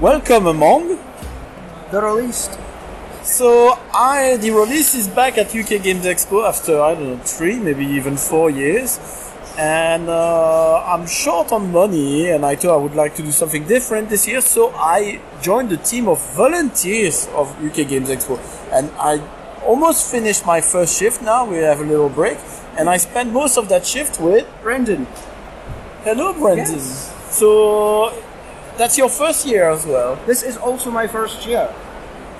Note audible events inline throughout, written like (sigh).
Welcome among. The released. So I the release is back at UK Games Expo after I don't know three, maybe even four years, and uh, I'm short on money, and I thought I would like to do something different this year. So I joined the team of volunteers of UK Games Expo, and I almost finished my first shift. Now we have a little break, and I spent most of that shift with Brendan. Hello, Brendan. Yes. So that's your first year as well. This is also my first year.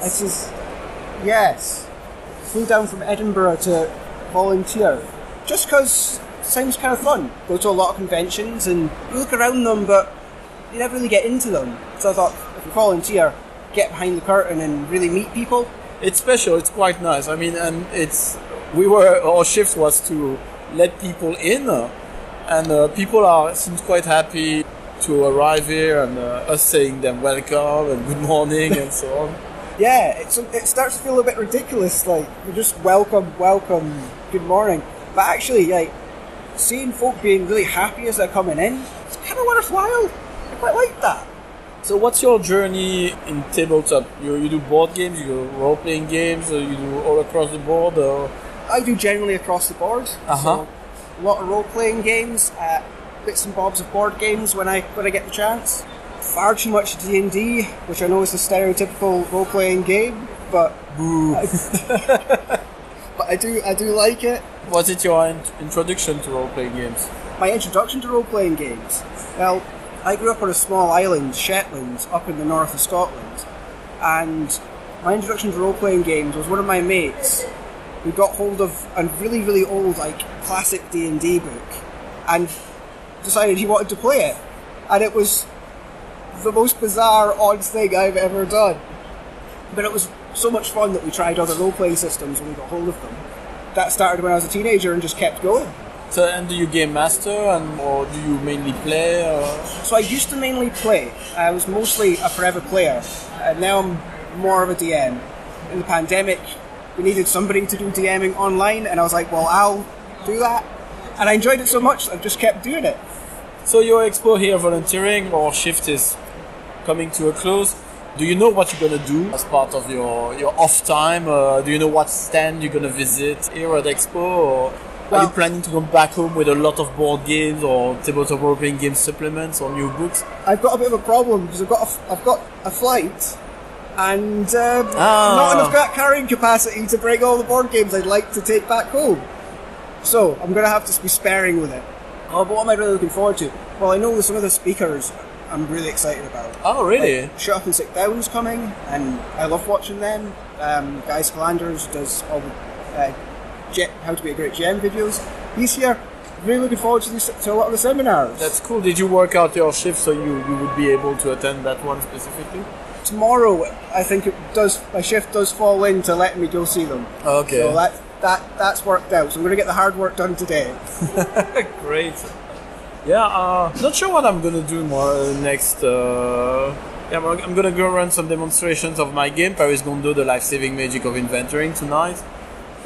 This is. Yes. Flew down from Edinburgh to volunteer. Just because sounds kind of fun. Go to a lot of conventions and you look around them, but you never really get into them. So I thought, if you volunteer, get behind the curtain and really meet people. It's special. It's quite nice. I mean, and it's we were our shift was to let people in, uh, and uh, people are seems quite happy to arrive here and uh, us saying them welcome and good morning and so on. (laughs) Yeah, it's, it starts to feel a bit ridiculous. Like you're just welcome, welcome, good morning. But actually, like seeing folk being really happy as they're coming in, it's kind of worthwhile. I quite like that. So, what's your journey in tabletop? You, you do board games, you do role playing games, or you do all across the board? Or I do generally across the board. Uh-huh. So, a lot of role playing games, uh, bits and bobs of board games when I when I get the chance. Far too much D and D, which I know is a stereotypical role playing game, but but (laughs) (laughs) I do I do like it. was it your in- introduction to role playing games? My introduction to role playing games. Well, I grew up on a small island, Shetland, up in the north of Scotland, and my introduction to role playing games was one of my mates who got hold of a really really old like classic D and D book, and decided he wanted to play it, and it was the most bizarre, odd thing I've ever done. But it was so much fun that we tried other role playing systems when we got hold of them. That started when I was a teenager and just kept going. So, and do you game master, and or do you mainly play? Or? So I used to mainly play. I was mostly a forever player, and now I'm more of a DM. In the pandemic, we needed somebody to do DMing online, and I was like, well, I'll do that. And I enjoyed it so much, I've just kept doing it. So your expo here volunteering or shift is coming to a close. Do you know what you're gonna do as part of your, your off time? Uh, do you know what stand you're gonna visit here at expo? Or are you planning to come back home with a lot of board games or tabletop role playing game supplements or new books? I've got a bit of a problem because I've got a, I've got a flight, and um, Ah. not enough ca- carrying capacity to bring all the board games I'd like to take back home. So I'm going to have to be sparing with it. Oh, but what am I really looking forward to? Well, I know some of the speakers I'm really excited about. Oh, really? Like, Shut Up and Sit Down's coming, and I love watching them. Um, Guy Sclanders does all the uh, How to Be a Great GM videos. He's here. Really looking forward to, this, to a lot of the seminars. That's cool. Did you work out your shift so you, you would be able to attend that one specifically? tomorrow I think it does my shift does fall into letting me go see them. Okay. So that that that's worked out. So I'm gonna get the hard work done today. (laughs) Great. Yeah, uh, not sure what I'm gonna do more uh, next. Uh, yeah, I'm, gonna go run some demonstrations of my game, Paris Gondo, the life-saving magic of inventoring tonight,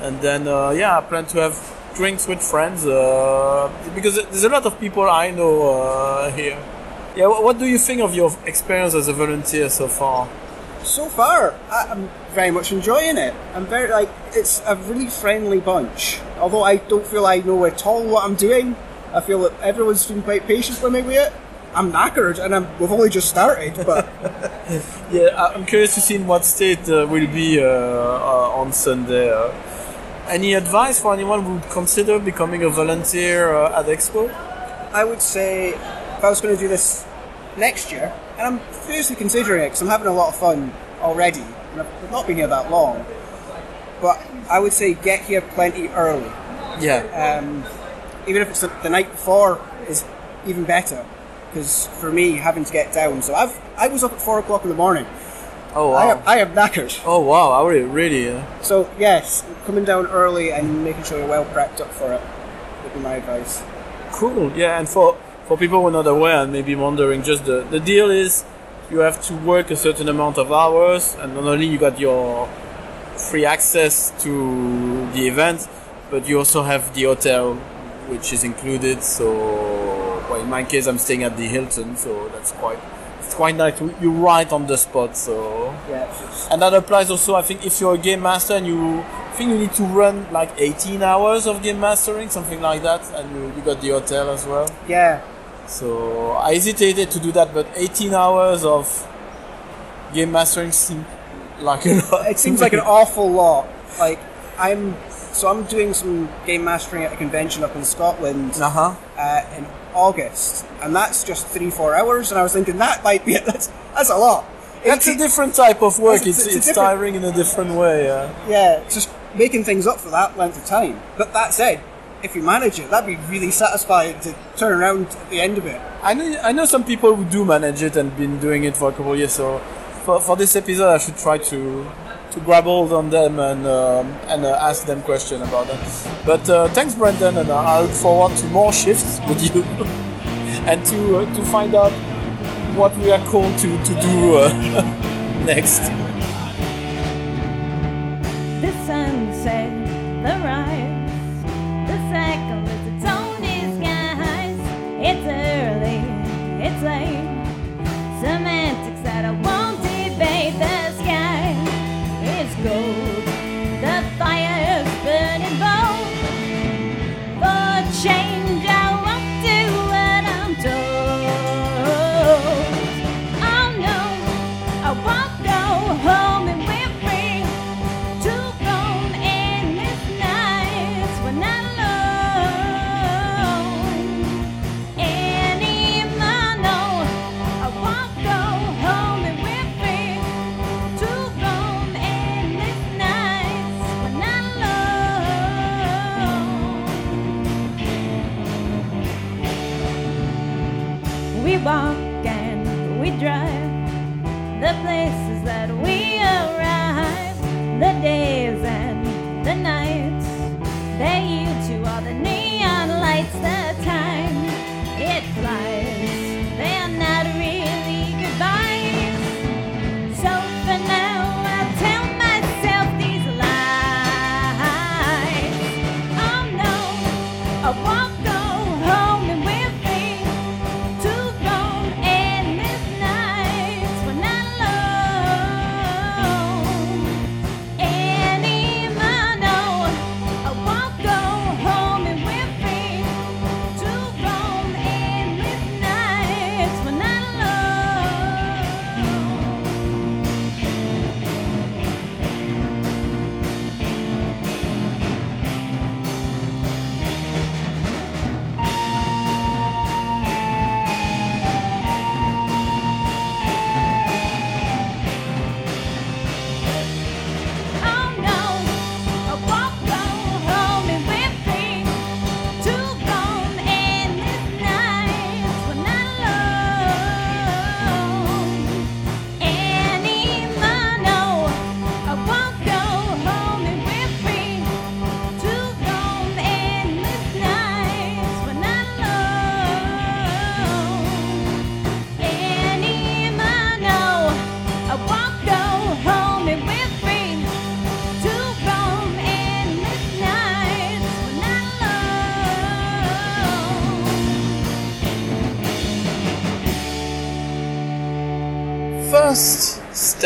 and then uh, yeah, I plan to have drinks with friends uh, because there's a lot of people I know uh, here. Yeah, what do you think of your experience as a volunteer so far? So far, I'm very much enjoying it. I'm very like it's a really friendly bunch. Although I don't feel I know at all what I'm doing, I feel that everyone's been quite patient with me with it. I'm knackered, and I'm, we've only just started, but (laughs) Yeah, I'm curious to see in what state uh, will be uh, uh, on Sunday. Uh, any advice for anyone who would consider becoming a volunteer uh, at Expo? I would say if I was going to do this next year, and I'm seriously considering it because I'm having a lot of fun already, and I've I've not been here that long. But I would say get here plenty early. Yeah. Um, even if it's the, the night before is even better. Because for me, having to get down, so I've I was up at four o'clock in the morning. oh I wow. am, I am knackered. oh wow. I really, really. Uh, So yes, coming down early and making sure you're well prepped up for it would be my advice. cool. Yeah, and for for people who are not aware and maybe wondering, just the the deal is you have to work a certain amount of hours, and not only you got your free access to the event, but you also have the hotel, which is included. So, well, in my case, I'm staying at the Hilton, so that's quite it's quite nice. You're right on the spot, so Yeah. and that applies also, I think, if you're a game master and you I think you need to run like 18 hours of game mastering, something like that, and you, you got the hotel as well. yeah. So I hesitated to do that, but 18 hours of game mastering seemed like a lot. It seems like an awful lot. Like I'm, so I'm doing some game mastering at a convention up in Scotland Uh huh. uh, in August, and that's just three four hours. And I was thinking that might be (laughs) that's that's a lot. That's a different type of work. It's- It's, it's it's, tiring in a different way. Yeah. yeah, just making things up for that length of time. But that said, if you manage it, that'd be really satisfying to turn around at the end of it. I know I know some people who do manage it and been doing it for a couple of years. So for, for this episode, I should try to to grab hold on them and um, and uh, ask them question about that. But uh, thanks, Brendan, and I look forward to more shifts with you (laughs) and to uh, to find out what we are called to to do uh, (laughs) next.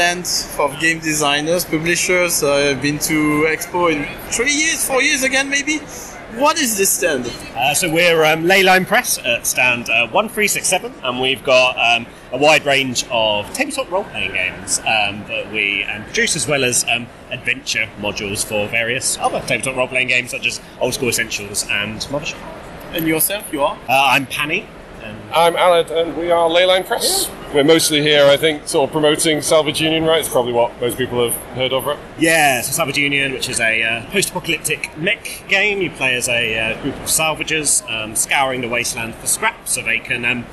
First stand of game designers, publishers. I've been to Expo in three years, four years again, maybe. What is this stand? Uh, so we're um, Leyline Press at stand uh, 1367, and we've got um, a wide range of tabletop role-playing games um, that we um, produce, as well as um, adventure modules for various other tabletop role-playing games, such as Old School Essentials and Mothership. And yourself, you are? Uh, I'm Panny. And I'm Aled, and we are Leyline Press. We're mostly here, I think, sort of promoting Salvage Union, right? It's probably what most people have heard of, right? yeah, so Salvage Union, which is a uh, post-apocalyptic mech game. You play as a uh, group of salvagers um, scouring the wasteland for scrap, so they can um,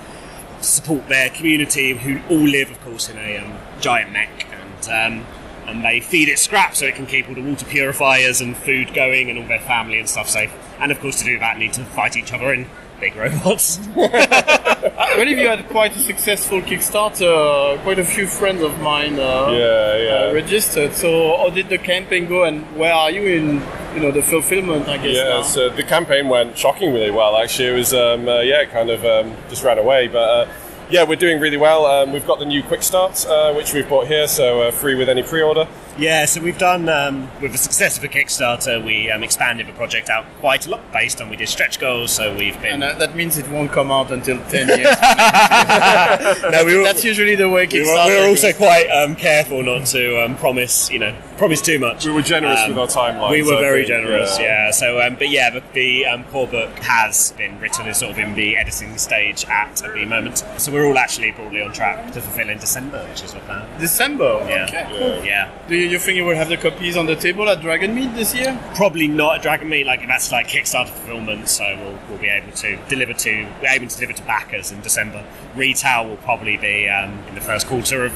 support their community, who all live, of course, in a um, giant mech, and um, and they feed it scrap so it can keep all the water purifiers and food going, and all their family and stuff safe. And of course, to do that, need to fight each other in big robots. (laughs) (laughs) I I believe you had quite a successful Kickstarter. Quite a few friends of mine uh, Yeah, yeah. uh, registered. So, how did the campaign go, and where are you in, you know, the fulfillment? I guess. Yeah, now? so the campaign went shockingly well. Actually, it was um, uh, yeah, kind of um, just ran away, but uh, yeah, we're doing really well. Um, we've got the new quick start, uh, which we've bought here, so uh, free with any pre-order. Yeah, so we've done um, with the success of a Kickstarter, we um, expanded the project out quite a lot based on we did stretch goals. So we've been and uh, that means it won't come out until 10 years. (laughs) (laughs) no, we were, That's usually the way we were, Kickstarter we were also quite um, careful not to um, promise, you know, promise too much. We were generous Um, with our timelines. We were very think, generous, yeah. So, um, but yeah, the, the um, core book has been written is sort of in the editing stage at, at the moment. So we're all actually probably on track to fulfil in December, which is the plan. December. Yeah, Okay. yeah. Do you, you think you will have the copies on the table at Dragon Meet this year? Probably not at Dragon Meet. Like that's like Kickstarter fulfillment, so we'll, we'll be able to deliver to we're aiming to deliver to backers in December. Retail will probably be um, in the first quarter of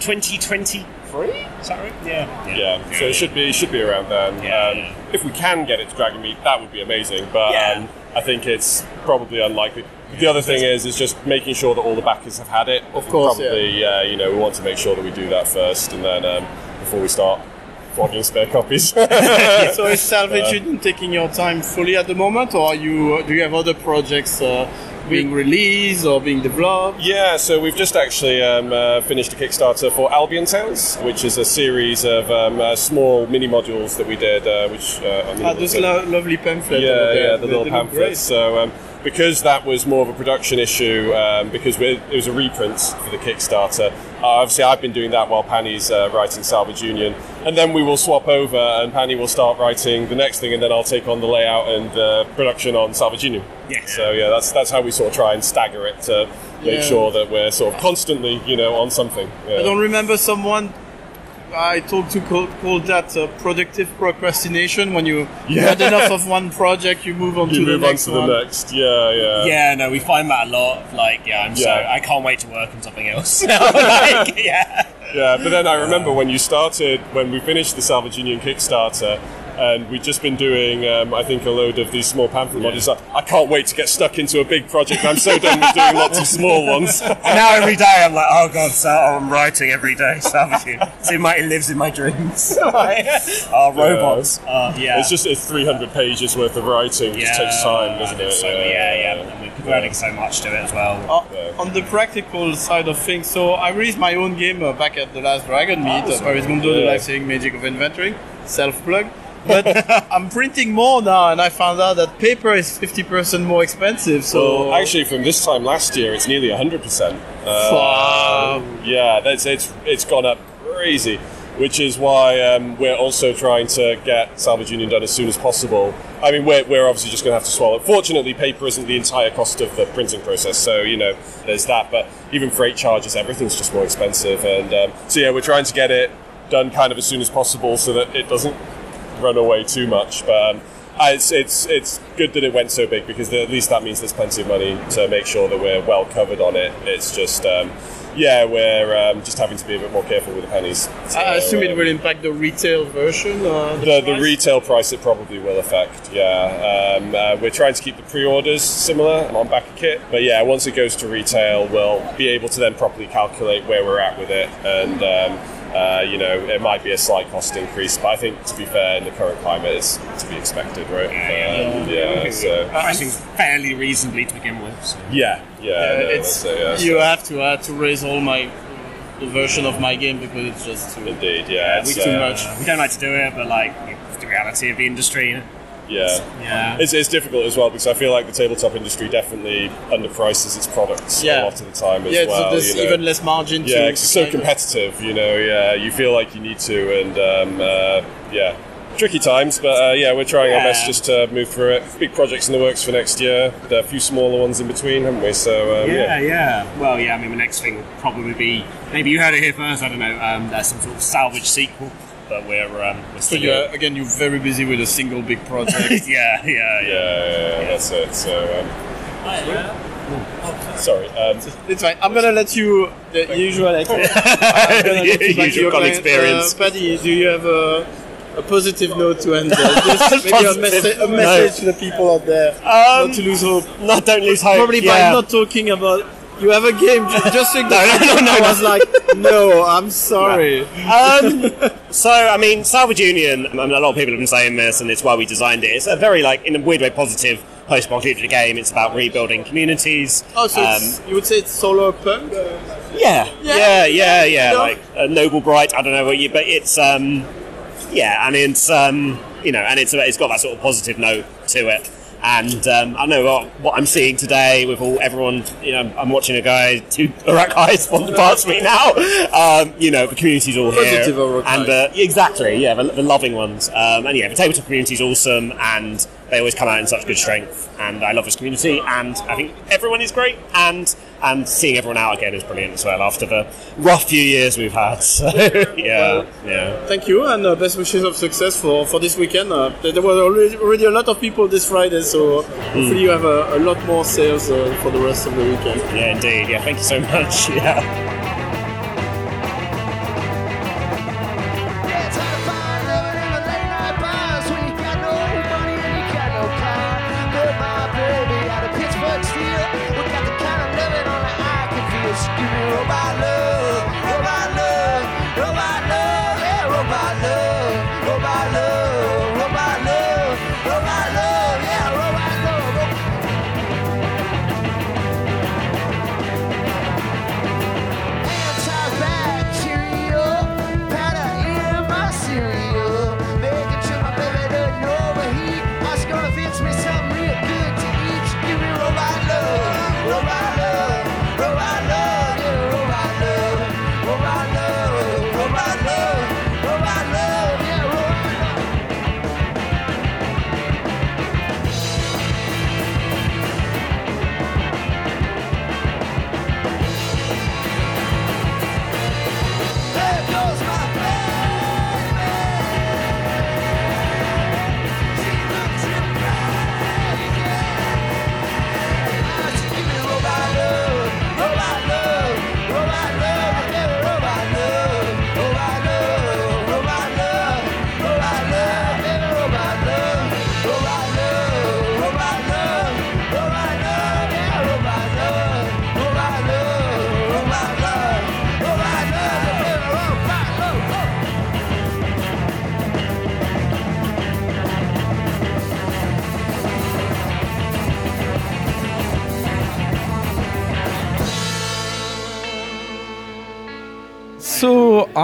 2023. Is that right? Yeah. Yeah, so it should be should be around then. Yeah, um, yeah. If we can get it to Dragon Meet, that would be amazing. But Yeah. um, I think it's probably unlikely. The other thing is is just making sure that all the backers have had it. Of course, probably. Uh, you know, we want to make sure that we do that first, and then um, before we start flogging spare copies. (laughs) so is (laughs) Salvage Union taking your time fully at the moment, or are you do you have other projects uh, being released or being developed? Yeah, so we've just actually um, uh, finished a Kickstarter for Albion Tales, which is a series of um, uh, small mini modules that we did. Uh, which uh, I mean, Ah, those lo- lovely pamphlets. yeah, yeah, the little pamphlets. So um, because that was more of a production issue, um, because we it was a reprint for the Kickstarter. Uh, obviously, I've been doing that while Panny's uh, writing Salvage Union, and then we will swap over, and Panny will start writing the next thing, and then I'll take on the layout and uh, production on Salvage Union. Yeah. So yeah, that's that's how we sort of try and stagger it to make Yeah. sure that we're sort of constantly, you know, on something. Yeah. I don't remember someone I talked to call, called that uh, productive procrastination. When you you Yeah. had enough of one project, you move on you to the move on next to one. the next. Yeah, yeah. Yeah, no, we find that a lot. Like, yeah, I'm so Yeah. I can't wait to work on something else. (laughs) like, yeah. Yeah, but then I remember when you started, when we finished the Salvage Union Kickstarter, and we've just been doing, um, I think, a load of these small pamphlet modules. I can't wait to get stuck into a big project. I'm so done with doing lots of small ones. And (laughs) now every day I'm like, oh god, so I'm writing every day. Salvage So it might it lives in my dreams. (laughs) like, oh, robots. Uh, yeah. It's just it's 300 pages worth of writing. It just takes time, doesn't it? So, yeah, yeah. And we're learning so much to it as well. Uh, on the practical side of things, so I released my own game uh, back at the last Dragon Meet, uh, Paris Gondo, the Yeah. life saving magic of inventory, self plug. But (laughs) I'm printing more now, and I found out that paper is 50% more expensive. So Well, actually, from this time last year, it's nearly 100%. Uh, Wow. Yeah, that's it's it's gone up crazy, which is why um, we're also trying to get Salvage Union done as soon as possible. I mean, we're, we're obviously just going to have to swallow. Fortunately, paper isn't the entire cost of the printing process, so you know there's that. But even freight charges, everything's just more expensive, and um, so yeah, we're trying to get it done kind of as soon as possible so that it doesn't run away too much. But um, it's it's it's good that it went so big because at least that means there's plenty of money to make sure that we're well covered on it. It's just um, yeah, we're um, just having to be a bit more careful with the pennies. So, I assume it um, will impact the retail version. Uh, the, the price? retail price it probably will affect. Yeah, um, uh, we're trying to keep the pre-orders similar on back of kit, but yeah, once it goes to retail, we'll be able to then properly calculate where we're at with it, and um, uh, you know, it might be a slight cost increase, but I think to be fair, in the current climate, it's to be expected, right? Um, yeah, so Pricing fairly reasonably to begin with. So. yeah, yeah, Uh, no, it's it, yeah, you so- have to had to raise all my the version of my game because it's just too. indeed, yeah, we it's, too uh, much. Uh, we don't like to do it, but like the reality of the industry. Yeah. Yeah. It's, it's difficult as well because I feel like the tabletop industry definitely underprices its products Yeah. a lot of the time as yeah, well. so there's you know. even less margin. Yeah, it's so competitive, you know. Yeah, you feel like you need to, and um, uh, yeah, tricky times. But uh, yeah, we're trying our best just to move through it. Big projects in the works for next year. There are a few smaller ones in between, haven't we? So um, Yeah, yeah. yeah. Well, yeah. I mean, the next thing will probably be maybe you heard it here first. I don't know. Um, there's some sort of salvage sequel, but we're um, we're So still. you're, again, you're very busy with a single big project. (laughs) yeah, yeah, yeah. Yeah, yeah, yeah, that's it. So, um, sorry. Um, it's fine. I'm gonna let you the usual. Ex- (laughs) I'm gonna (laughs) let you back to Usual your con client. experience. Uh, Paddy, do you have a, a positive note to end? Uh, this? Maybe a, messa- a message to the people out there, Um, not to lose hope. No, don't lose hope. Probably yeah. by not talking about You have a game ju- just (laughs) like that. no, no, I no. was like, no, I'm sorry. (laughs) Um, so, I mean, Salvage Union, I mean, a lot of people have been saying this, and it's why we designed it. It's a very, like, in a weird way, positive post apocalyptic game. It's about rebuilding communities. Oh, so it's, you would say it's solarpunk? Yeah, yeah, yeah, yeah. Yeah. Like uh, Noble Bright. I don't know what you, but it's um, yeah, and it's um, you know, and it's it's got that sort of positive note to it. And um, I know what, what I'm seeing today with all everyone. You know, I'm watching a guy, two (laughs) Iraq guys wander past me now. Um, you know, the community's all here, Positive Iraq and uh, exactly, yeah, the, the loving ones. Um, and yeah, the tabletop community's awesome, and they always come out in such good strength. And I love this community, and I think everyone is great. And and seeing everyone out again is brilliant as well after the rough few years we've had. (laughs) So yeah, yeah. Thank you, and uh, best wishes of success for, for this weekend. Uh, there were already, already a lot of people this Friday, so hopefully you have a, a lot more sales uh, for the rest of the weekend. Yeah, indeed. Yeah, thank you so (laughs) much. Yeah.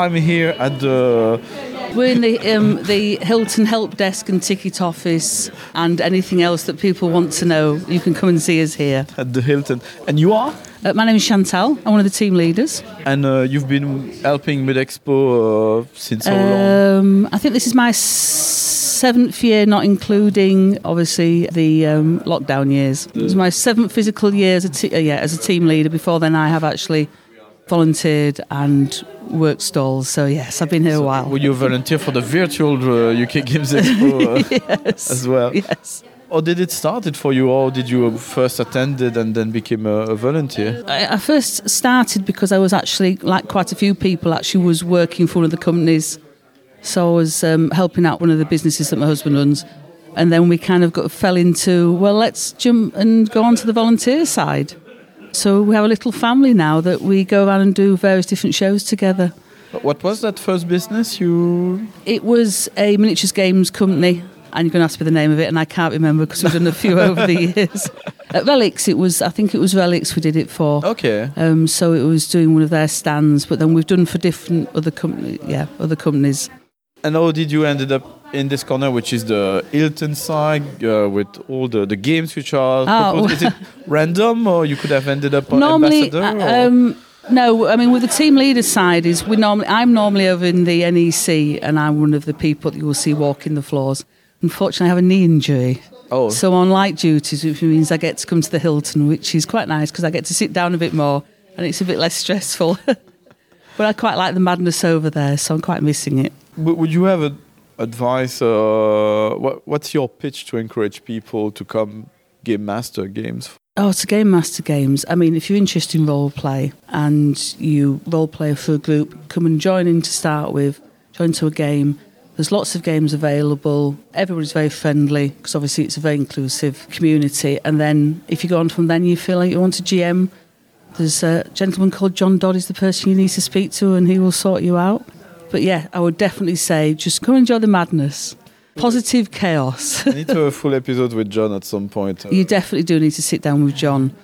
I'm here at the We're in the um, the Hilton Help Desk and Ticket Office, and anything else that people want to know, you can come and see us here. at the Hilton, and you are, Uh, my name is Chantal. I'm one of the team leaders. and uh, you've been helping Midexpo uh, since how long? Um, I think this is my seventh year, not including obviously the um, lockdown years. It was my seventh physical year as a te- uh, yeah as a team leader. Before then, I have actually volunteered and worked stalls. So yes, I've been here a while. Will you volunteer for the virtual uh, UK Games Expo uh, (laughs) yes. as well? Yes. Or did it start it for you, or did you first attend it and then became a, a volunteer? I, I first started because I was actually, like quite a few people, actually was working for one of the companies. So I was um, helping out one of the businesses that my husband runs. And then we kind of got, fell into, well, let's jump and go on to the volunteer side. So we have a little family now that we go around and do various different shows together. What was that first business you? It was a miniatures games company, and you're going to ask me the name of it, and I can't remember because we've done a few over the years. (laughs) At Relics, it was, I think it was Relics we did it for. Okay. Um, so it was doing one of their stands, but then we've done for different other company, yeah, other companies. And how did you ended up in this corner, which is the Hilton side, uh, with all the, the games which are Ah, proposed? Is it (laughs) random, or you could have ended up normally, ambassador? uh, um, no, I mean with the team leader side is we normally I'm normally over in the NEC, and I'm one of the people that you will see walking the floors. Unfortunately, I have a knee injury. Oh. So on light duties, which means I get to come to the Hilton, which is quite nice because I get to sit down a bit more and it's a bit less stressful. (laughs) but I quite like the madness over there, so I'm quite missing it. W- would you have a, advice? Uh, what, what's your pitch to encourage people to come game master games? Oh, to Game Master Games. I mean, if you're interested in role play and you role play for a group, come and join in to start with, join to a game. There's lots of games available. Everybody's very friendly because obviously it's a very inclusive community. And then if you go on from then, you feel like you want to GM There's a gentleman called John Dodd is the person you need to speak to, and he will sort you out. But yeah, I would definitely say just come enjoy the madness, positive chaos. (laughs) I need to have a full episode with John at some point. you definitely do need to sit down with John.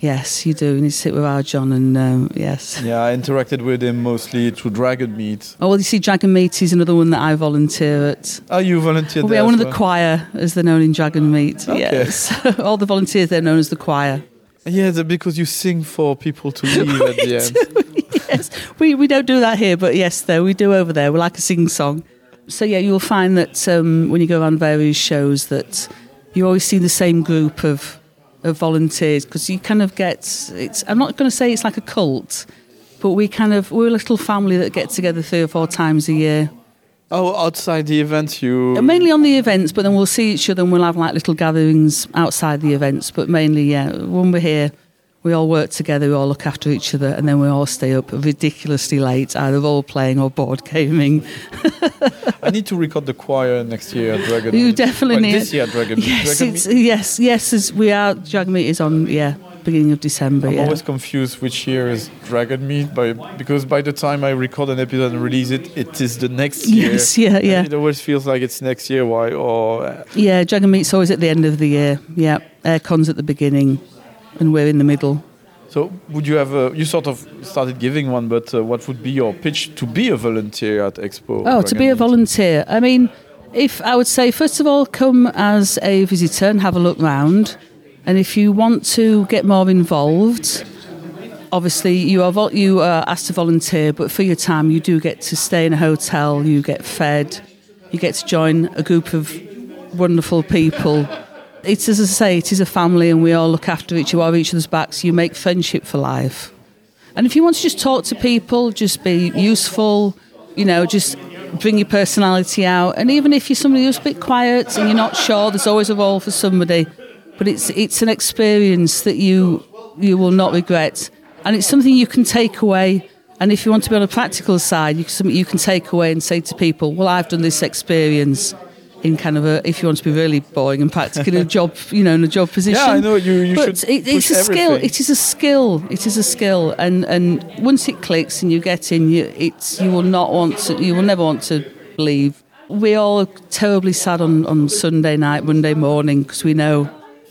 Yes, you do. You need to sit with our John, and um, yes. Yeah, I interacted with him mostly through Dragon Meet. Oh, well, you see, Dragon Meet is another one that I volunteer at. Oh, you volunteered Well, we there are one as of the choir, as they're known in Dragon Meet. Okay. Yes, (laughs) all the volunteers they're known as the choir. Yeah, because you sing for people to leave at the (laughs) end. Yes, we, we don't do that here, but yes, though we do over there. We like a sing song. So yeah, you'll find that um, when you go around various shows, that you always see the same group of of volunteers because you kind of get. It's. I'm not going to say it's like a cult, but we kind of we're a little family that get together three or four times a year. Oh, outside the events, you. Uh, Mainly on the events, but then we'll see each other and we'll have like little gatherings outside the events. But mainly, yeah, when we're here, we all work together, we all look after each other, and then we all stay up ridiculously late, either role playing or board gaming. (laughs) I need to record the choir next year at Dragon You definitely Well, need This year, at Dragon. Yes, Dragon yes, yes. As we are, Dragon Meet is on, yeah, beginning of December. I'm yeah. always confused which year is Dragon Meet by because by the time I record an episode and release it, it is the next year. Yes, yeah, And yeah. It always feels like it's next year. Why? Or uh, Yeah, Dragon Meet's always at the end of the year. Yeah, Airecon's at the beginning, and we're in the middle. so, would you have a? You sort of started giving one, but uh, what would be your pitch to be a volunteer at Expo? Oh, to be a volunteer. I mean, if I would say, first of all, come as a visitor and have a look round. And if you want to get more involved, obviously you are you are asked to volunteer, but for your time you do get to stay in a hotel, you get fed, you get to join a group of wonderful people. It's as I say, it is a family, and we all look after each other, each other's backs. You make friendship for life. And if you want to just talk to people, just be useful, you know, just bring your personality out. And even if you're somebody who's a bit quiet and you're not sure, there's always a role for somebody. But it's it's an experience that you you will not regret, and it's something you can take away. And if you want to be on a practical side, you, something you can take away and say to people, "Well, I've done this experience." In kind of a, if you want to be really boring and practical, in a (laughs) job, you know, in a job position. Yeah, I know you. You But should. it, it's a skill. It is a skill. It is a skill, and and once it clicks and you get in, you it's you will not want to. You will never want to leave. We all are terribly sad on on Sunday night, Monday morning, because we know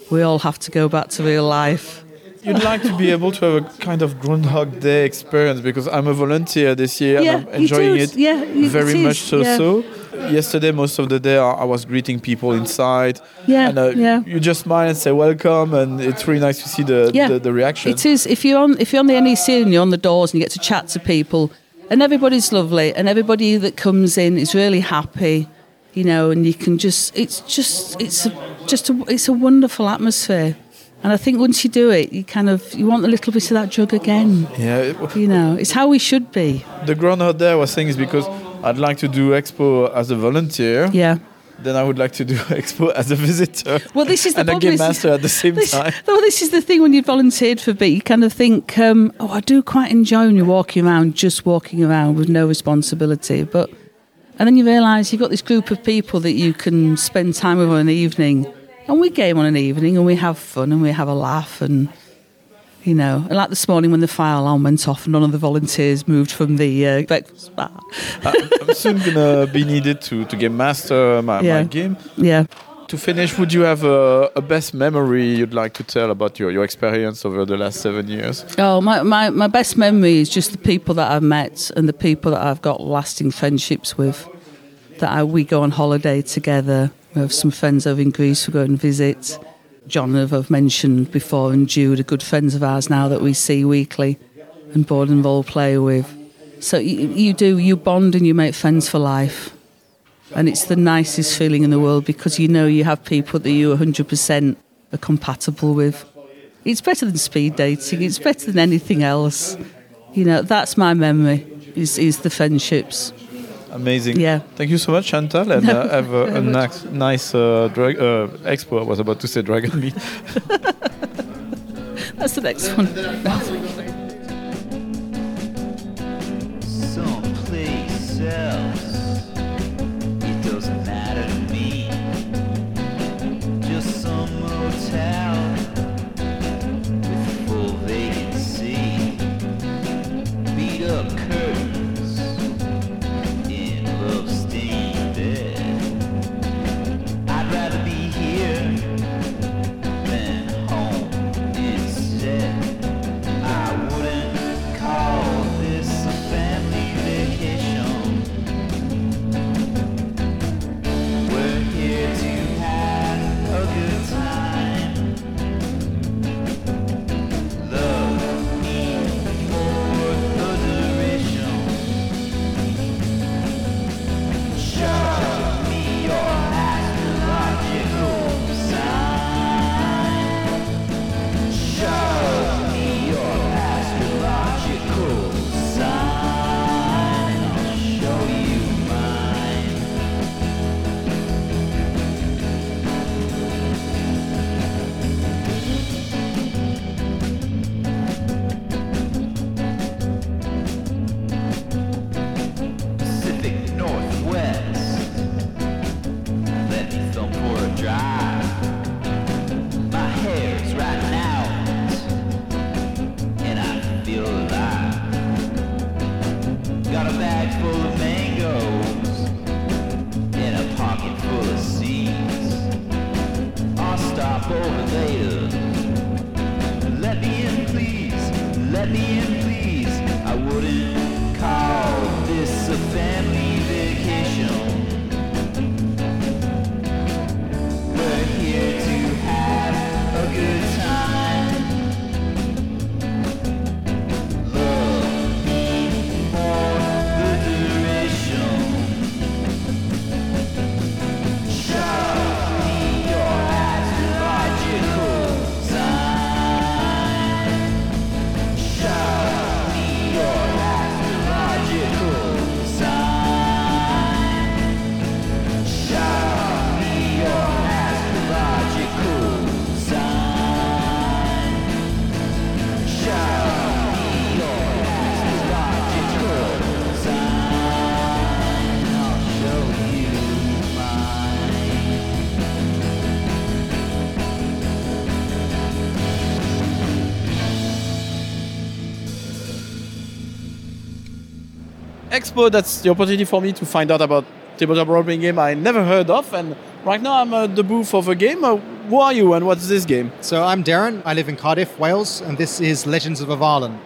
we all have to go back to real life. You'd like to be (laughs) able to have a kind of Groundhog Day experience because I'm a volunteer this year Yeah, and I'm enjoying it Yeah, very much so. yeah. So, yesterday, most of the day, I I was greeting people inside. Yeah, and uh, yeah. you just smile and say welcome, and it's really nice to see the Yeah, the, the reaction. It is if you're on if you're on the NEC and you're on the doors and you get to chat to people, and everybody's lovely, and everybody that comes in is really happy, you know, and you can just it's just it's a, just a, it's a wonderful atmosphere, and I think once you do it, you kind of you want a little bit of that drug again, yeah, it- you know. It's how we should be. the Groundhog Day I was saying is because I'd like to do Expo as a volunteer. Yeah. Then I would like to do (laughs) Expo as a visitor. Well, this is the and a game master at the same This, time. (laughs) well, this is the thing when you volunteered for B, you kind of think, um, oh, I do quite enjoy when you're walking around, just walking around with no responsibility. But and then you realise you've got this group of people that you can spend time with on an evening, and we game on an evening, and we have fun, and we have a laugh, and you know, and like this morning when the fire alarm went off, none of the volunteers moved from the uh, breakfast bar. I'm soon gonna be needed to, to game master my, Yeah. my game. Yeah. To finish, would you have a, a best memory you'd like to tell about your, your experience over the last seven years? Oh, my, my, my best memory is just the people that I've met and the people that I've got lasting friendships with. That I, we go on holiday together. We have some friends over in Greece we go and visit. John, I've mentioned before, and Jude are good friends of ours now that we see weekly and board and role play with. So you, you do, you bond and you make friends for life. And it's the nicest feeling in the world because you know you have people that you 100% are compatible with. It's better than speed dating. It's better than anything else. You know, that's my memory. Is is the friendships. Amazing. Yeah. Thank you so much, Chantal, and uh, (laughs) have a, a nice, nice uh, drag, uh, expo. I was about to say Dragon Meet. (laughs) (laughs) That's the next one. someplace else. got a bag full of men. Expo, that's the opportunity for me to find out about tabletop role-playing game I never heard of, and right now I'm at the booth of a game. Uh, who are you, and what's this game? So I'm Darren. I live in Cardiff, Wales, and this is Legends of Avalon.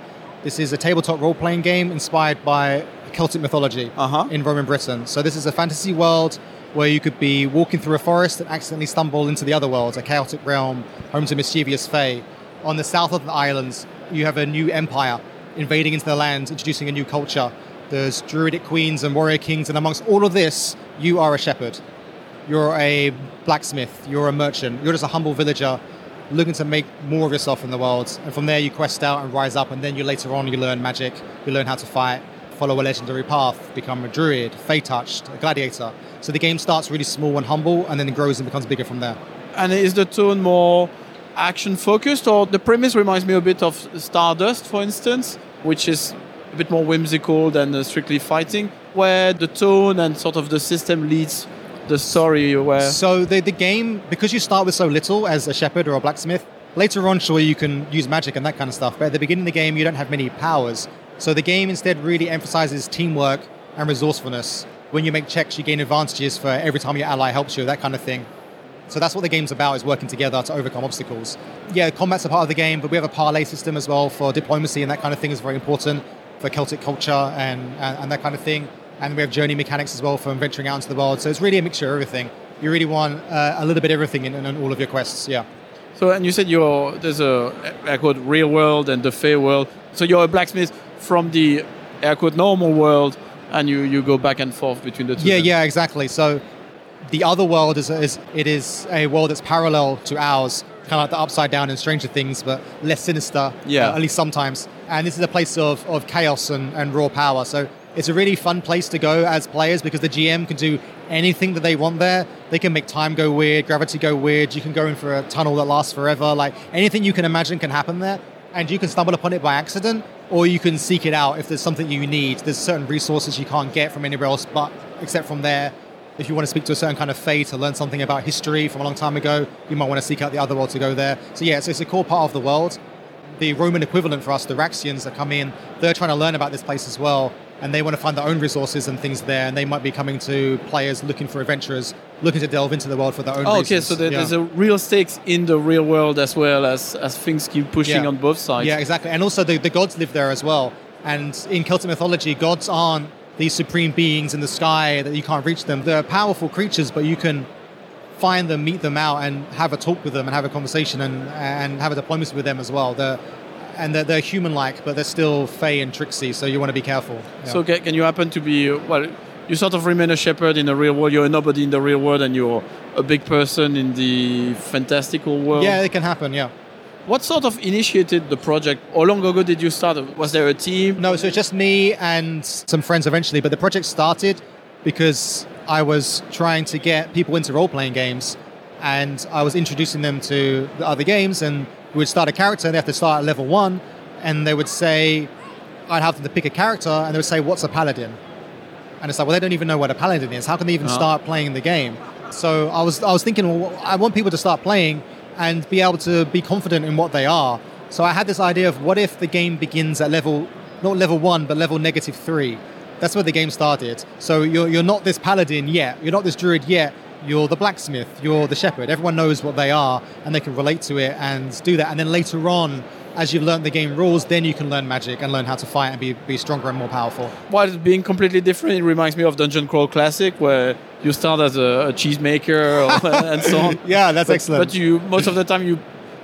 This is a tabletop role-playing game inspired by Celtic mythology Uh-huh. in Roman Britain. So this is a fantasy world where you could be walking through a forest and accidentally stumble into the other world, a chaotic realm home to mischievous fae. On the south of the islands, you have a new empire invading into the land, introducing a new culture. There's druidic queens and warrior kings, and amongst all of this, you are a shepherd. You're a blacksmith, you're a merchant, you're just a humble villager looking to make more of yourself in the world. And from there, you quest out and rise up, and then you later on, you learn magic, you learn how to fight, follow a legendary path, become a druid, fey touched, a gladiator. So the game starts really small and humble, and then it grows and becomes bigger from there. And is the tone more action focused, or the premise reminds me a bit of Stardust, for instance, which is a bit more whimsical than uh, strictly fighting, where the tone and sort of the system leads the story where So the, the game, because you start with so little as a shepherd or a blacksmith, later on, sure, you can use magic and that kind of stuff. But at the beginning of the game, you don't have many powers. So the game instead really emphasizes teamwork and resourcefulness. When you make checks, you gain advantages for every time your ally helps you, that kind of thing. So that's what the game's about, is working together to overcome obstacles. Yeah, combat's a part of the game, but we have a parlay system as well for diplomacy and that kind of thing is very important for Celtic culture and, and, and that kind of thing. And we have journey mechanics as well for venturing out into the world. So it's really a mixture of everything. You really want uh, a little bit of everything in, in all of your quests, yeah. So, and you said you're there's a air quote real world and the fair world. So you're a blacksmith from the air quote normal world, and you you go back and forth between the two. Yeah, then. yeah, exactly. So the other world is, is it is a world that's parallel to ours, kind of like the upside down in Stranger Things, but less sinister. Yeah. uh, at least sometimes. And this is a place of, of chaos and, and raw power. So it's a really fun place to go as players because the GM can do anything that they want there. They can make time go weird, gravity go weird. You can go in for a tunnel that lasts forever. Like anything you can imagine can happen there. And you can stumble upon it by accident, or you can seek it out if there's something you need. There's certain resources you can't get from anywhere else, but except from there. If you want to speak to a certain kind of fae or learn something about history from a long time ago, you might want to seek out the other world to go there. So yeah, so it's a core part of the world. The Roman equivalent for us, the Raxians that come in, they're trying to learn about this place as well, and they want to find their own resources and things there, and they might be coming to players looking for adventurers, looking to delve into the world for their own Oh, reasons. okay, so there, Yeah. there's a real stakes in the real world as well as as things keep pushing Yeah. on both sides. Yeah, exactly. And also the, the gods live there as well. And in Celtic mythology, gods aren't these supreme beings in the sky that you can't reach them. They're powerful creatures, but you can find them, meet them out, and have a talk with them, and have a conversation, and and have a diplomacy with them as well. They're, and they're, they're human-like, but they're still fey and tricksy, so you want to be careful. Yeah. So can, can you happen to be well? You sort of remain a shepherd in the real world. You're a nobody in the real world, and you're a big person in the fantastical world. yeah, it can happen. Yeah. What sort of initiated the project? How long ago did you start? Was there a team? No, so it's just me and some friends eventually, but the project started because I was trying to get people into role playing games and I was introducing them to the other games and we would start a character and they have to start at level one and they would say, I'd have them to pick a character and they would say, What's a paladin? And it's like, well, they don't even know what a paladin is. How can they even Oh. start playing the game? So I was, I was thinking, well, I want people to start playing and be able to be confident in what they are. So I had this idea of what if the game begins at level, not level one, but level negative three. That's where the game started. So you're, you're not this paladin yet. You're not this druid yet. You're the blacksmith. You're the shepherd. Everyone knows what they are, and they can relate to it and do that. And then later on, as you've learned the game rules, then you can learn magic and learn how to fight and be, be stronger and more powerful. While it's being completely different, it reminds me of Dungeon Crawl Classic, where you start as a, a cheesemaker (laughs) and so on. Yeah, that's but, excellent. But you most of the time you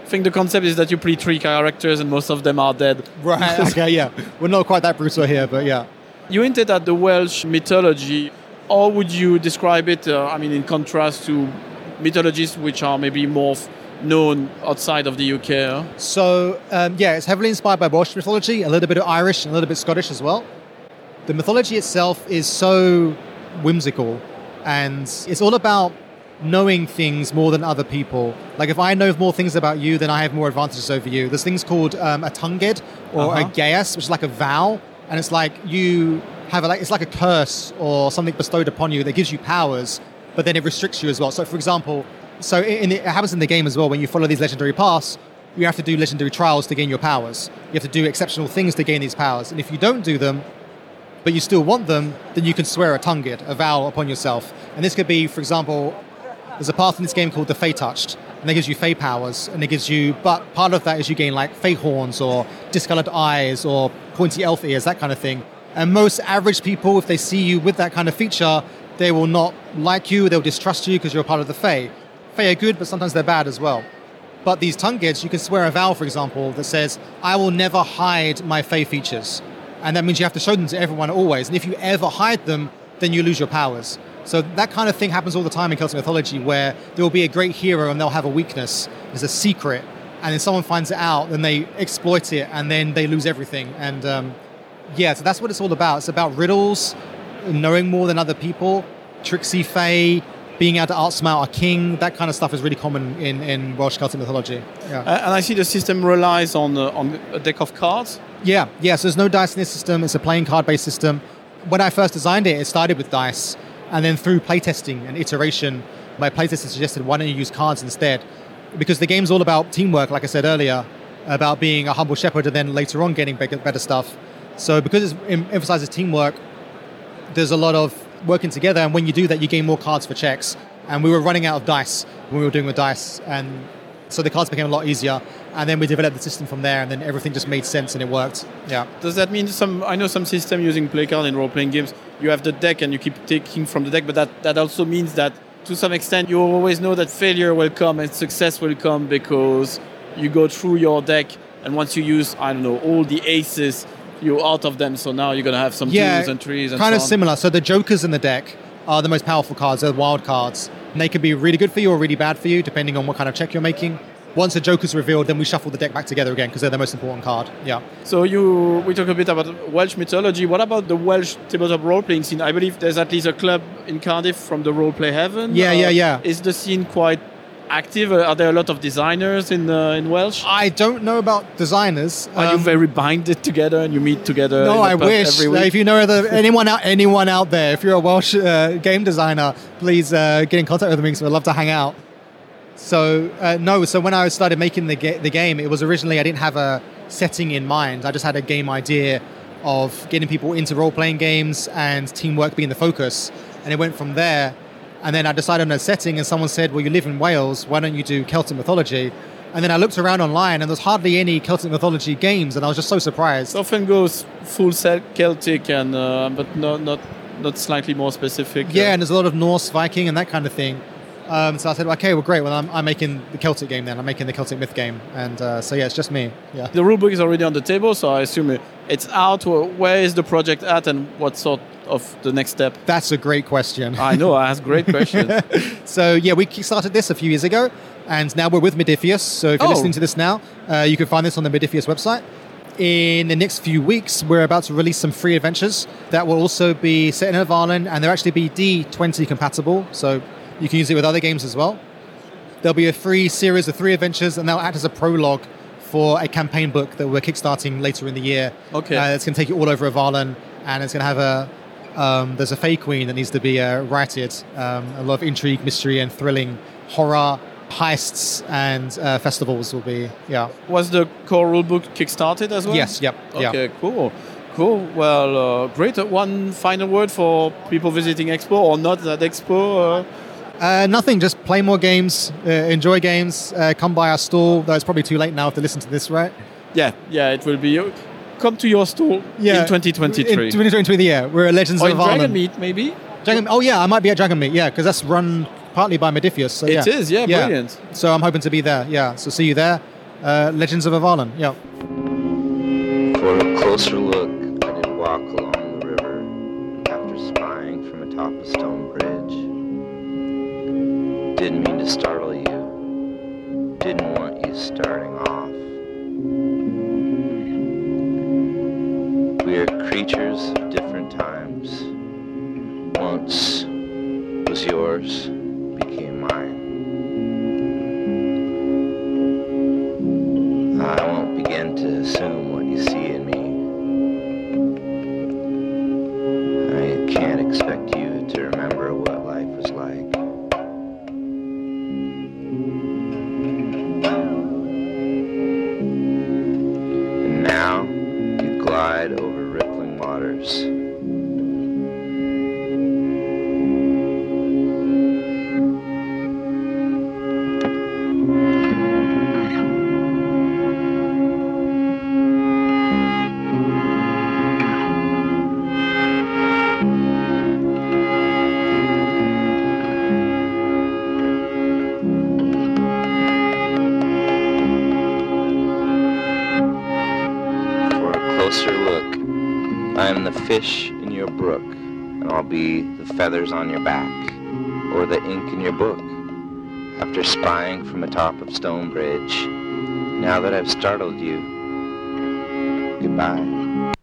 think the concept is that you play three characters and most of them are dead. Right. (laughs) okay. Yeah. We're not quite that brutal here, but yeah. You hinted at the Welsh mythology. How would you describe it? Uh, I mean, in contrast to mythologies which are maybe more f- known outside of the UK. huh? So um, yeah, it's heavily inspired by Welsh mythology, a little bit of Irish, and a little bit Scottish as well. The mythology itself is so whimsical, and it's all about knowing things more than other people. Like if I know more things about you, then I have more advantages over you. There's things called um, a tynged or Uh-huh. a geas, which is like a vow, and it's like you have a, like it's like a curse or something bestowed upon you that gives you powers, but then it restricts you as well. So for example, so the, it happens in the game as well when you follow these legendary paths. You have to do legendary trials to gain your powers. You have to do exceptional things to gain these powers, and if you don't do them, but you still want them, then you can swear a tynged, a vow upon yourself. And this could be, for example, there's a path in this game called the Fey Touched, and that gives you Fey powers, and it gives you, but part of that is you gain like Fey horns or discolored eyes or pointy elf ears, that kind of thing. And most average people, if they see you with that kind of feature, they will not like you, they'll distrust you because you're a part of the Fey. Fey are good, but sometimes they're bad as well. But these tyngeds, you can swear a vow, for example, that says, I will never hide my Fey features. And that means you have to show them to everyone always. And if you ever hide them, then you lose your powers. So that kind of thing happens all the time in Celtic mythology where there will be a great hero and they'll have a weakness. There's a secret. And then someone finds it out, then they exploit it, and then they lose everything. And um, yeah, so that's what it's all about. It's about riddles, knowing more than other people, tricksy Fae, being able to outsmart a king. That kind of stuff is really common in, in Welsh Celtic mythology. Yeah. Uh, and I see the system relies on uh, on a deck of cards. Yeah, yeah. So there's no dice in this system. It's a playing card-based system. When I first designed it, it started with dice, and then through playtesting and iteration, my playtester suggested why don't you use cards instead? Because the game's all about teamwork, like I said earlier, about being a humble shepherd and then later on getting better stuff. So because it emphasizes teamwork, there's a lot of working together, and when you do that, you gain more cards for checks. And we were running out of dice when we were doing with dice, and so the cards became a lot easier. And then we developed the system from there, and then everything just made sense and it worked. Yeah. Does that mean some? I know some system using play card in role-playing games. You have the deck and you keep taking from the deck, but that that also means that to some extent you always know that failure will come and success will come because you go through your deck, and once you use I don't know all the aces, you're out of them. So now you're gonna have some yeah, twos and threes and kind so of on. similar. So the jokers in the deck are the most powerful cards. They're the wild cards, and they can be really good for you or really bad for you, depending on what kind of check you're making. Once the joker's revealed, then we shuffle the deck back together again because they're the most important card. Yeah. So you, we talk a bit about Welsh mythology. What about the Welsh tabletop role-playing scene? I believe there's at least a club in Cardiff from the Roleplay Heaven. Yeah, yeah, yeah. Is the scene quite active? Are there a lot of designers in uh, in Welsh? I don't know about designers. Are you Um, very binded together and you meet together? No, I wish. Uh? If you know other, anyone out, anyone out there, if you're a Welsh uh, game designer, please uh, get in contact with me because I'd love to hang out. So uh, no, so when I started making the the game, it was originally I didn't have a setting in mind. I just had a game idea of getting people into role playing games and teamwork being the focus, and it went from there. And then I decided on a setting, and someone said, "Well, you live in Wales. Why don't you do Celtic mythology?" And then I looked around online, and there's hardly any Celtic mythology games, and I was just so surprised. It often goes full Celtic and uh, but not not not slightly more specific. Yeah, uh, and there's a lot of Norse, Viking, and that kind of thing. Um, so I said, okay, well, great. Well, I'm, I'm making the Celtic game then. I'm making the Celtic myth game, and uh, so yeah, it's just me. Yeah. The rulebook is already on the table, so I assume it's out. Where is the project at, and what sort of the next step? That's a great question. I know, I ask great questions. (laughs) so yeah, we started this a few years ago, and now we're with Modiphius. So if you're Oh. listening to this now, uh, you can find this on the Modiphius website. In the next few weeks, we're about to release some free adventures that will also be set in Avalon, and they'll actually be D20 compatible, so you can use it with other games as well. There'll be a free series of three adventures, and they'll act as a prologue for a campaign book that we're kickstarting later in the year. Okay. Uh, it's going to take you all over Avalon, and it's going to have a um, there's a Fey Queen that needs to be uh, righted. Um, a lot of intrigue, mystery, and thrilling horror heists and uh, festivals will be yeah. Was the core rulebook kickstarted as well? Yes, yep. Okay, cool, Cool. Well, uh, great. Uh, one final word for people visiting Expo or not at Expo. Uh, nothing, just play more games, uh, enjoy games, uh, come by our stall, though it's probably too late now if they listen to this, right? yeah, yeah, it will be. You come to your store in 2023. In 2023, yeah. We're at Legends or of in Ireland. Dragon Meet, maybe. Dragon, oh, yeah, I might be at Dragon Meet, yeah, because that's run partly by Modiphius. So, It yeah. is, yeah, brilliant. So I'm hoping to be there, yeah. So see you there. Uh, Legends of Avalon, yeah. For a closer look, starting off. We are creatures of different times. Once was yours, be the feathers on your back, or the ink in your book. After spying from atop of Stonebridge, now that I've startled you, goodbye.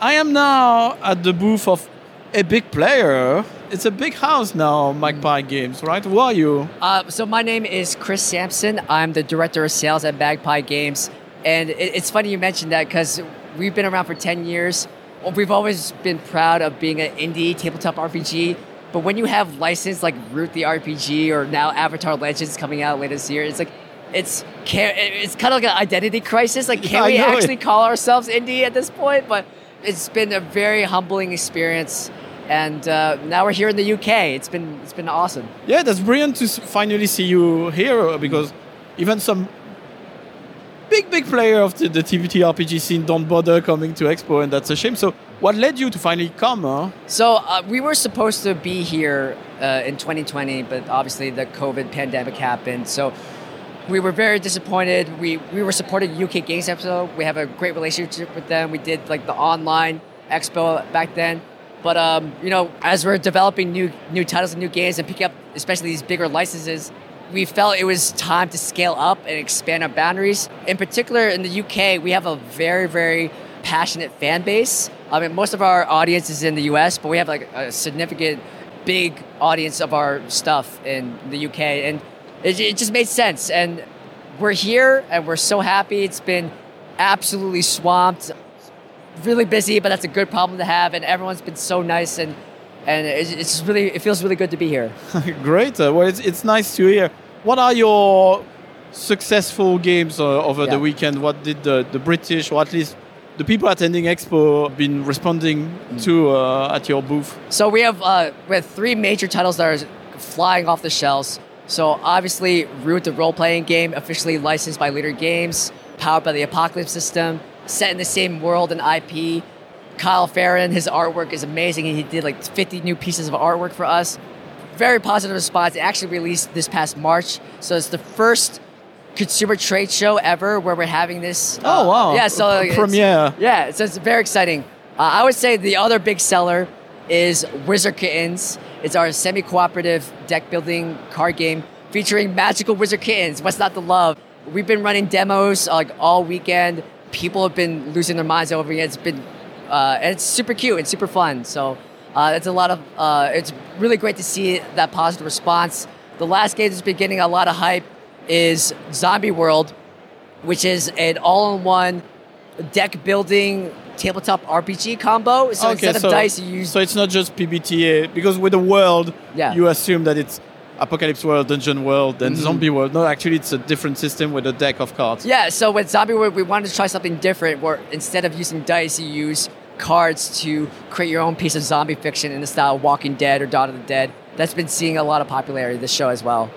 I am now at the booth of a big player. It's a big house now, Magpie Games, right? Who are you? Uh, so my name is Chris Sampson. I'm the director of sales at Magpie Games, and it, it's funny you mentioned that because we've been around for 10 years. We've always been proud of being an indie tabletop RPG, but when you have license like Root the RPG or now Avatar Legends coming out later this year, it's like it's can it's kind of like an identity crisis. Like, can we know it. actually call ourselves indie at this point? But it's been a very humbling experience, and uh, now we're here in the UK. It's been it's been awesome. Yeah, that's brilliant to finally see you here uh, because even some big, big player of the, the TVT RPG scene don't bother coming to Expo, and that's a shame. So, what led you to finally come? Huh? So uh, we were supposed to be here uh, in 2020, but obviously the COVID pandemic happened. So we were very disappointed. We we were supporting UK Games Expo. We have a great relationship with them. We did like the online expo back then. But um, you know, as we're developing new new titles and new games and picking up especially these bigger licenses, we felt it was time to scale up and expand our boundaries. In particular, in the UK, we have a very very passionate fan base. I mean, most of our audience is in the US, but we have like a significant big audience of our stuff in the UK, and it, it just made sense. And we're here, and we're so happy. It's been absolutely swamped, really busy, but that's a good problem to have. And everyone's been so nice, and and it's, it's really it feels really good to be here. (laughs) Great. Uh, well, it's, it's nice to hear. What are your successful games uh, over Yeah. the weekend? What did the, the British, or at least the people attending Expo, been responding Mm. to uh, at your booth? So we have uh, we have three major titles that are flying off the shelves. So obviously, Root, the role-playing game, officially licensed by Leder Games, powered by the Apocalypse system, set in the same world and IP. Kyle Ferrin, his artwork is amazing. He did like 50 new pieces of artwork for us. Very positive response. It actually released this past March, so it's the first consumer trade show ever where we're having this. Oh, wow. Yeah, so it's- premiere. yeah, so it's very exciting. Uh, I would say the other big seller is Wizard Kittens. It's our semi-cooperative deck building card game featuring magical wizard kittens. What's not to love? We've been running demos like all weekend. People have been losing their minds over it. It's been, uh, and it's super cute and super fun. So uh, it's a lot of. Uh, it's really great to see that positive response. The last game that's been getting a lot of hype is Zombie World, which is an all-in-one deck building tabletop RPG combo. So instead of dice, you use So it's not just PBTA because with the world, Yeah. you assume that it's Apocalypse World, Dungeon World, then Mhm. Zombie World. No, actually, it's a different system with a deck of cards. Yeah, so with Zombie World, we wanted to try something different where instead of using dice, you use cards to create your own piece of zombie fiction in the style of Walking Dead or Dawn of the Dead. That's been seeing a lot of popularity this show as well.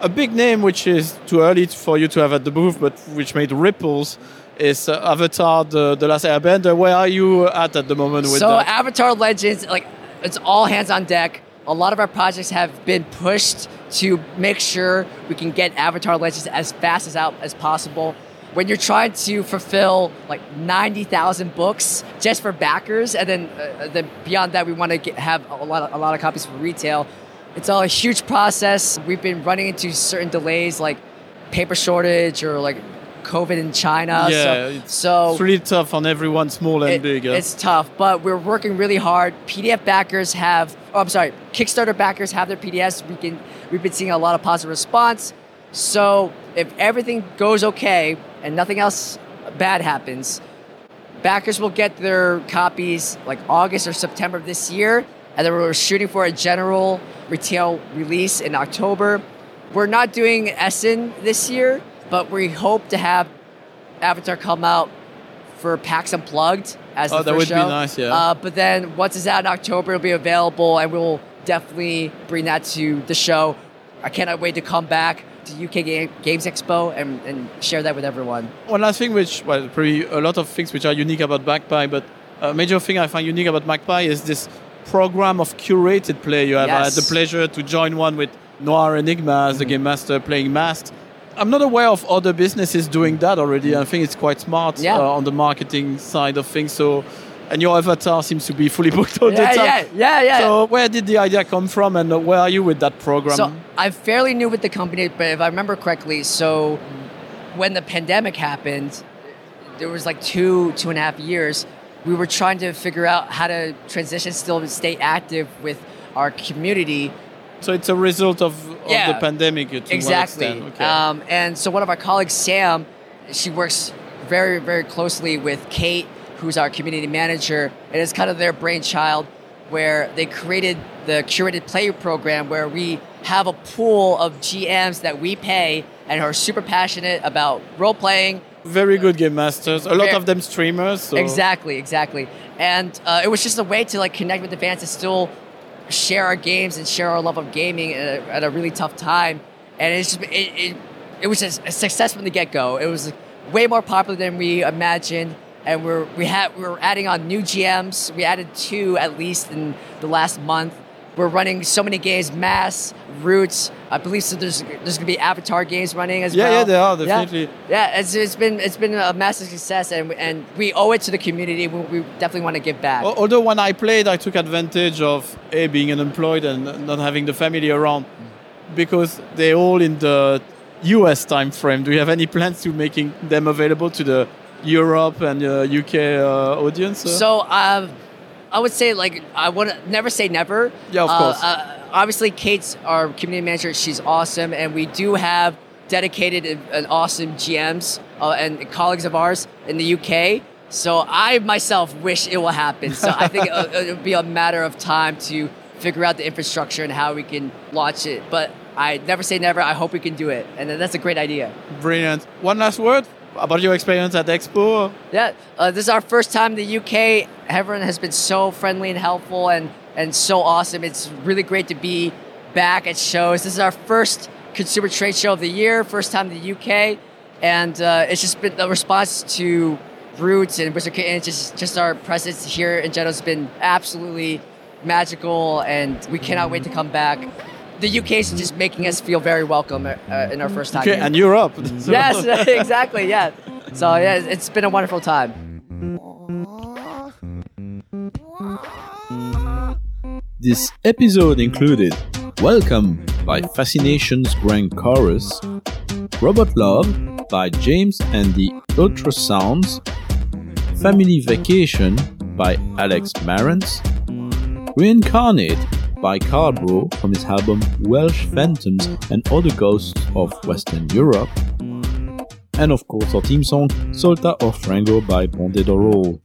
A big name, which is too early for you to have at the booth, but which made ripples, is uh, Avatar: the, the Last Airbender. Where are you at at the moment with so that? Avatar Legends, like it's all hands on deck. A lot of our projects have been pushed to make sure we can get Avatar Legends as fast as out as possible. When you're trying to fulfill like 90,000 books just for backers, and then uh, then beyond that, we want to have a lot of, a lot of copies for retail. It's all a huge process. We've been running into certain delays like paper shortage or like COVID in China. yeah, so, it's, so it's really tough on everyone, small and it- big. yeah. It's tough, but we're working really hard. PDF backers have, oh, I'm sorry, Kickstarter backers have their PDFs. We can, we've been seeing a lot of positive response. So if everything goes okay and nothing else bad happens, backers will get their copies like August or September of this year, and then we're shooting for a general retail release in October. We're not doing Essen this year, but we hope to have Avatar come out for PAX Unplugged as Oh, the that would be show. nice, yeah. Uh, but then once it's out in October, it'll be available, and we'll definitely bring that to the show. I cannot wait to come back to UK Ga- Games Expo and, and share that with everyone. One last thing, which well, probably a lot of things which are unique about Magpie, but a major thing I find unique about Magpie is this program of curated play. You have I had the pleasure to join one with Noir Enigma as the game master playing Masked. I'm not aware of other businesses doing that already. I think it's quite smart Yeah. uh, on the marketing side of things. So, and your avatar seems to be fully (laughs) booked all yeah, the time. yeah, yeah, yeah. So, where did the idea come from, and where are you with that program? So I'm fairly new with the company, but if I remember correctly, so when the pandemic happened, there was like two, two and a half years. We were trying to figure out how to transition, still stay active with our community. So it's a result of, of Yeah, the pandemic. exactly. Okay. Um, and so one of our colleagues, Sam, she works very, very closely with Kate, who's our community manager, and it's kind of their brainchild where they created the curated play program where we have a pool of GMs that we pay and are super passionate about role playing, very good game masters. A lot of them streamers. So. Exactly, exactly. And uh, it was just a way to like connect with the fans and still share our games and share our love of gaming at a, at a really tough time. And it's just, it, it, it was a success from the get go. It was way more popular than we imagined. And we're we had we were adding on new GMs. We added two at least in the last month. We're running so many games, Masks, Roots. I believe so. There's there's gonna be Avatar games running as Yeah, well. yeah, yeah, they are, Yeah. definitely. Yeah, it's, it's been it's been a massive success, and and we owe it to the community. We, we definitely want to give back. Although when I played, I took advantage of a being unemployed and not having the family around, because they're all in the U.S. time frame. Do you have any plans to making them available to the Europe and uh, UK uh, audience? uh? So um, I would say like I would never say never. Yeah, of Uh, course. Uh, obviously, Kate's our community manager. She's awesome, and we do have dedicated and- awesome GMs uh, and colleagues of ours in the UK. So I myself wish it will happen. So I think it'll, it'll be a matter of time to figure out the infrastructure and how we can launch it. But I never say never. I hope we can do it, and that's a great idea. Brilliant. One last word about your experience at the Expo. Yeah, uh, this is our first time in the UK. Everyone has been so friendly and helpful and, and so awesome. It's really great to be back at shows. This is our first consumer trade show of the year, first time in the UK. And uh, it's just been the response to Roots and Wizard Kitten, just, just our presence here in general has been absolutely magical, and we cannot wait to come back. The UK is just making us feel very welcome uh, in our first time. Okay, here. and Europe. (laughs) yes, (laughs) exactly. Yeah. So yeah, it's been a wonderful time. This episode included Welcome by Fascinations Grand Chorus, Robot Love by James and the Ultrasounds, Family Vacation by Alex Marantz, Reincarnate by Carbro from his album Welsh Phantoms and Other Ghosts of Western Europe, and of course our theme song Solta o Frango by Bonde Roll.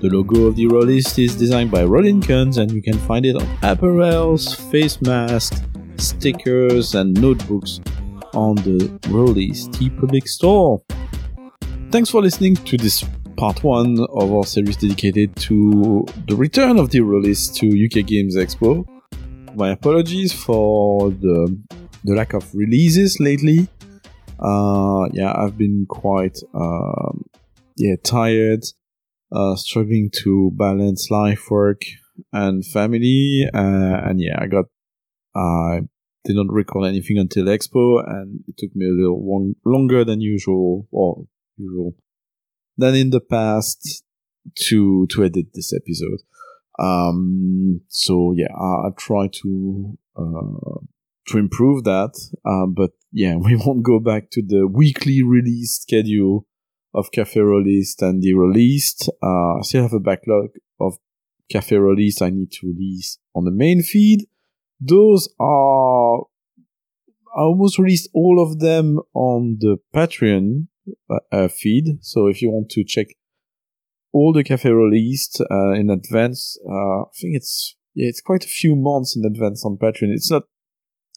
The logo of the rollist is designed by Rollin Kunz and you can find it on apparels, face masks, stickers, and notebooks on the Release T Public Store. Thanks for listening to this part one of our series dedicated to the return of the release to UK Games Expo. My apologies for the the lack of releases lately. Uh, yeah, I've been quite um, yeah tired, uh, struggling to balance life, work, and family. Uh, and yeah, I got I did not record anything until Expo, and it took me a little long, longer than usual, or usual than in the past to to edit this episode. Um, so yeah, I, I try to uh, to improve that. Uh, but yeah, (laughs) we won't go back to the weekly release schedule of Cafe Released and the released. Uh, I still have a backlog of Cafe Released I need to release on the main feed. Those are I almost released all of them on the Patreon uh, feed. So if you want to check all the cafe released uh, in advance, uh, I think it's yeah, it's quite a few months in advance on Patreon. It's not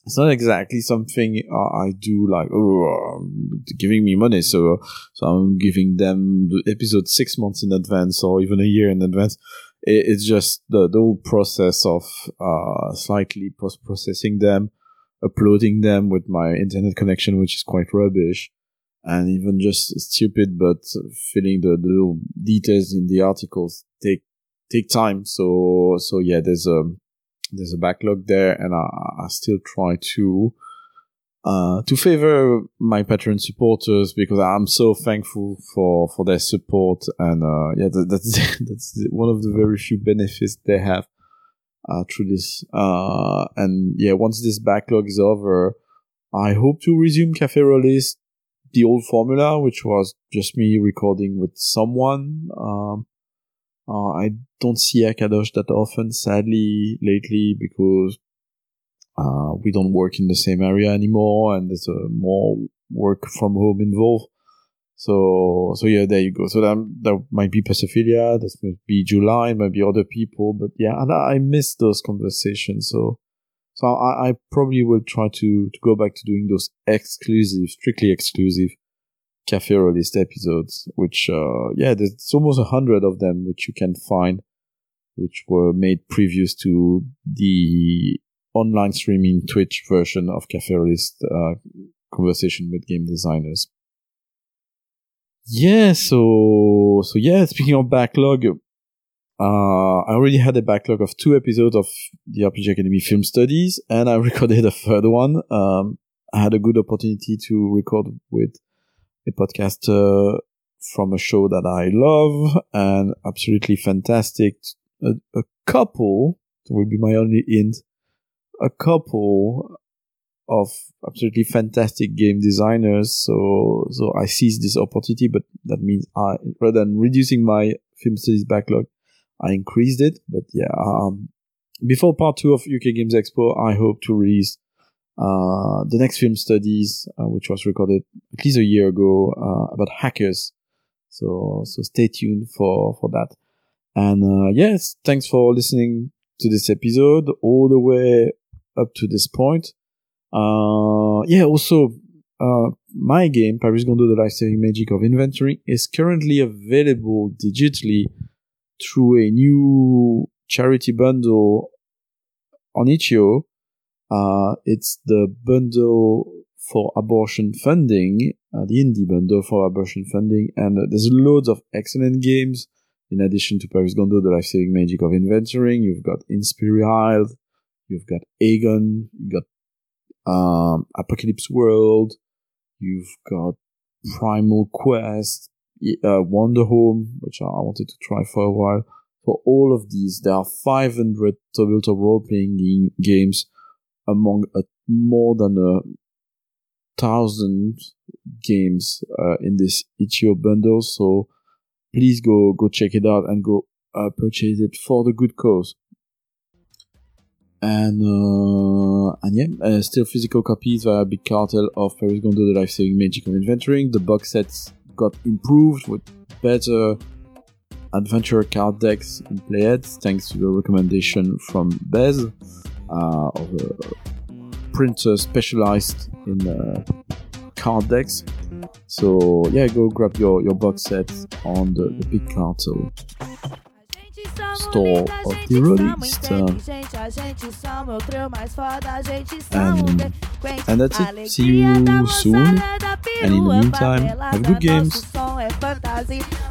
it's not exactly something uh, I do like oh um, giving me money, so so I'm giving them the episode six months in advance or even a year in advance. It, it's just the, the whole process of uh, slightly post processing them, uploading them with my internet connection, which is quite rubbish and even just stupid, but filling the, the little details in the articles take take time. So so yeah, there's a there's a backlog there, and I, I still try to uh, to favor my Patreon supporters because I'm so thankful for for their support, and uh, yeah, that, that's (laughs) that's one of the very few benefits they have uh, through this. Uh, and yeah, once this backlog is over. I hope to resume Cafe Release the old formula, which was just me recording with someone. Um, uh, I don't see Akadosh that often, sadly, lately, because uh, we don't work in the same area anymore, and there's uh, more work from home involved. So, so yeah, there you go. So that, that might be Pasophilia, that might be July, might be other people, but yeah, and I miss those conversations. So, so I, I probably will try to, to go back to doing those exclusive, strictly exclusive cafe released episodes, which, uh, yeah, there's almost a hundred of them, which you can find, which were made previous to the online streaming Twitch version of cafe released, uh, conversation with game designers. Yeah, so, so yeah, speaking of backlog, uh, I already had a backlog of two episodes of the RPG Academy film studies, and I (laughs) recorded a third one. Um, I had a good opportunity to record with a podcaster from a show that I love and absolutely fantastic. A, a couple will be my only hint. A couple of absolutely fantastic game designers. So, so I seized this opportunity, but that means I, rather than reducing my film studies backlog, I increased it. But yeah, um, before part two of UK Games Expo, I hope to release uh, the next film studies, uh, which was recorded at least a year ago, uh, about hackers. So, so stay tuned for, for that. And, uh, yes, thanks for listening to this episode all the way up to this point. Uh, yeah, also, uh, my game, Paris Gondo, The Life-Saving Magic of Inventory, is currently available digitally through a new charity bundle on itch.io. Uh, it's the bundle for abortion funding, uh, the indie bundle for abortion funding, and uh, there's loads of excellent games. In addition to Paris Gondo, The Life-Saving Magic of Inventoring, you've got Inspiral, you've got Aegon, you've got um, Apocalypse World, you've got Primal Quest, uh, Wonder Home, which I wanted to try for a while. For all of these, there are 500 tabletop role-playing games among a, more than a thousand games uh, in this itch.io bundle. So please go go check it out and go uh, purchase it for the good cause. And uh, and yeah, uh, still physical copies via Big Cartel of Paris Gondo: The Life-Saving Magic of Inventoring. The box sets got improved with better adventure card decks and playheads, thanks to the recommendation from Bez uh, of a printer specialized in uh, card decks. So yeah, go grab your, your box set on the, the Big Cartel store of the. Uh, and, and that's it. See you soon. And in the meantime, have good games.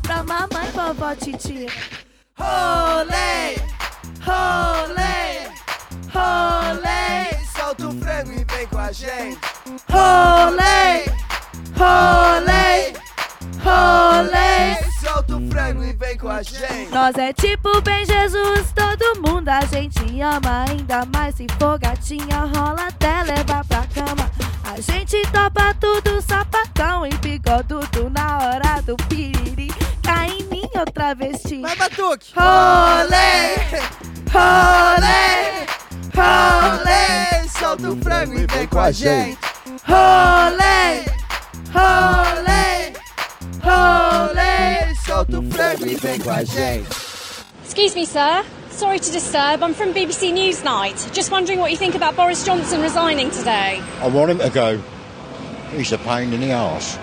Pra mamãe, vovó, titia. Rolê, rolê, rolê. Solta o frango e vem com a gente. Rolê, rolê, rolê. Solta o frango e vem com a gente. Nós é tipo bem Jesus, todo mundo a gente ama. Ainda mais se for gatinha, rola até levar pra cama. A gente topa tudo, sapatão e bigodudo na hora do piriri. Cai em mim outra vesti. Vai, Batuque! Rolê, rolê, rolê. Solta o frango e vem com a gente. Rolê, rolê, e vem com a gente. Excuse me, sir. Sorry to disturb. I'm from BBC Newsnight. Just wondering what you think about Boris Johnson resigning today. I want him to go. He's a pain in the arse.